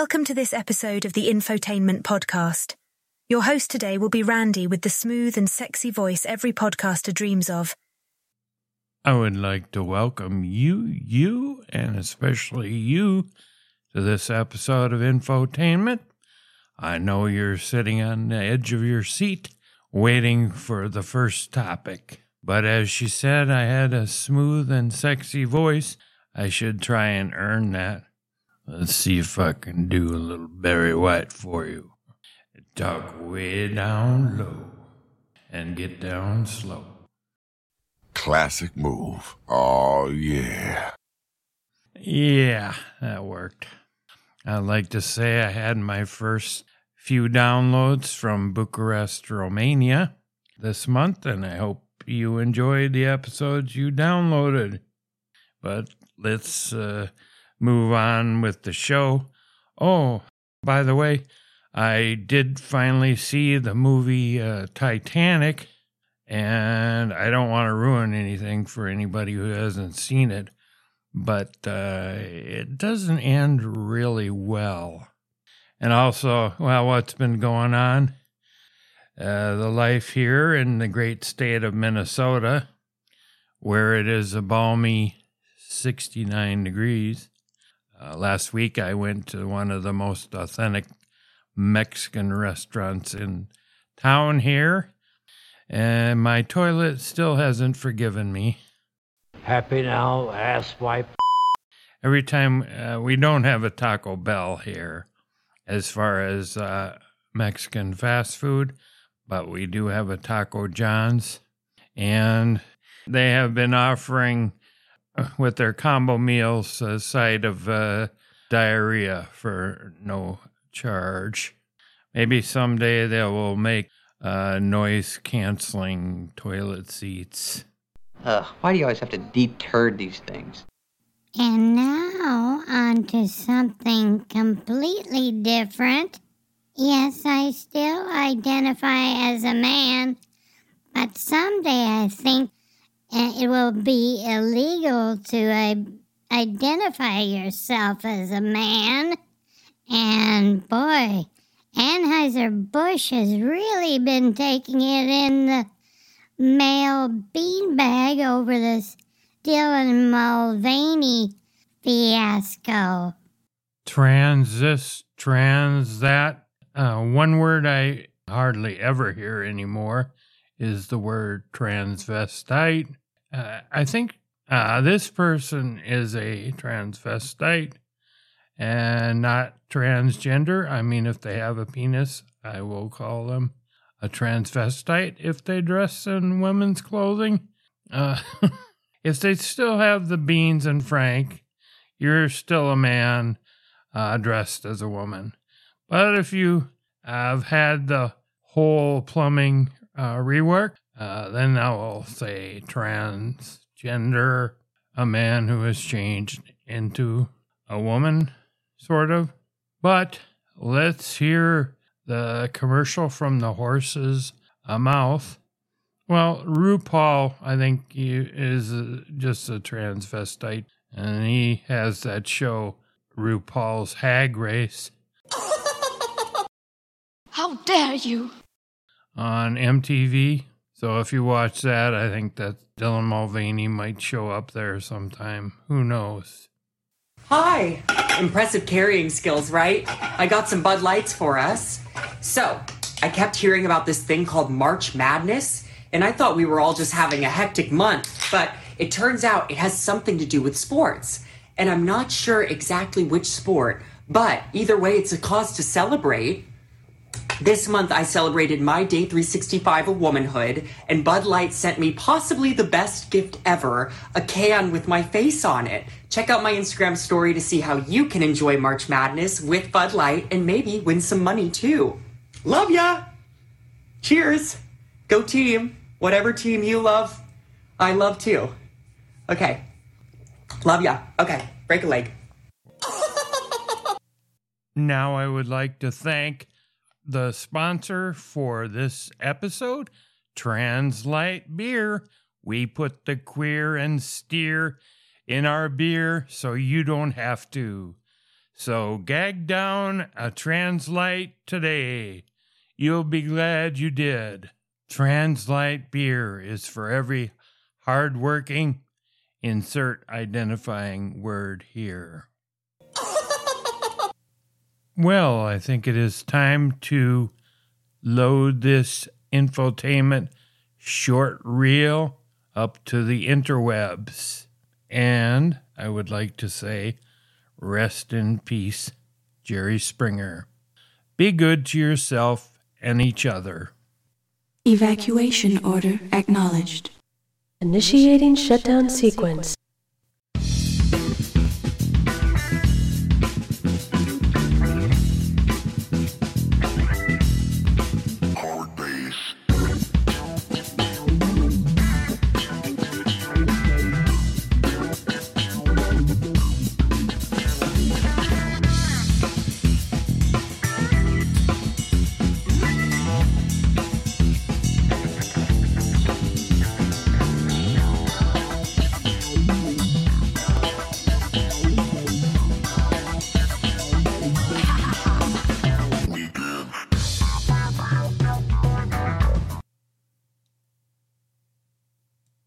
Welcome to this episode of the Infotainment Podcast. Your host today will be Randy with the smooth and sexy voice every podcaster dreams of. I would like to welcome you, you, and especially you to this episode of Infotainment. I know you're sitting on the edge of your seat waiting for the first topic. But as she said, I had a smooth and sexy voice. I should try and earn that. Let's see if I can do a little Barry White for you. Talk way down low and get down slow. Classic move. Oh, yeah. Yeah, that worked. I'd like to say I had my first few downloads from Bucharest, Romania this month, and I hope you enjoyed the episodes you downloaded. But let's uh, move on with the show. Oh, by the way, I did finally see the movie uh, Titanic, and I don't want to ruin anything for anybody who hasn't seen it, but uh, it doesn't end really well. And also, well, what's been going on? Uh, the life here in the great state of Minnesota, where it is a balmy 69 degrees. Uh, last week, I went to one of the most authentic Mexican restaurants in town here, and my toilet still hasn't forgiven me. Happy now, ass wipe. Every time uh, we don't have a Taco Bell here as far as uh, Mexican fast food, but we do have a Taco John's, and they have been offering with their combo meals a side of uh, diarrhea for no charge. Maybe someday they will make uh, noise canceling toilet seats. Ugh, why do you always have to deter these things? And now on to something completely different. Yes, I still identify as a man, but someday I think it will be illegal to uh, identify yourself as a man. And boy, Anheuser-Busch has really been taking it in the male beanbag over this Dylan Mulvaney fiasco. Transis, trans, that. Uh, one word I hardly ever hear anymore is the word transvestite. Uh, I think uh, this person is a transvestite and not transgender. I mean, if they have a penis, I will call them a transvestite if they dress in women's clothing. Uh, if they still have the beans and Frank, you're still a man uh, dressed as a woman. But if you have had the whole plumbing uh, rework, uh, then I will say transgender, a man who has changed into a woman, sort of. But let's hear the commercial from the horse's uh, mouth. Well, RuPaul, I think, he is just a transvestite, and he has that show, RuPaul's Hag Race. How dare you! On MTV. So if you watch that, I think that Dylan Mulvaney might show up there sometime. Who knows? Hi! Impressive carrying skills, right? I got some Bud Lights for us. So, I kept hearing about this thing called March Madness, and I thought we were all just having a hectic month, but it turns out it has something to do with sports. And I'm not sure exactly which sport, but either way, it's a cause to celebrate. This month, I celebrated my day 365 of womanhood, and Bud Light sent me possibly the best gift ever a can with my face on it. Check out my Instagram story to see how you can enjoy March Madness with Bud Light and maybe win some money too. Love ya! Cheers! Go team! Whatever team you love, I love too. Okay. Love ya. Okay, break a leg. Now, I would like to thank the sponsor for this episode, Translight Beer. We put the queer and steer in our beer so you don't have to. So gag down a TransLight today. You'll be glad you did. TransLight beer is for every hardworking, insert identifying word here. Well, I think it is time to load this infotainment short reel up to the interwebs. And I would like to say, rest in peace, Jerry Springer. Be good to yourself and each other. Evacuation order acknowledged. Initiating shutdown sequence.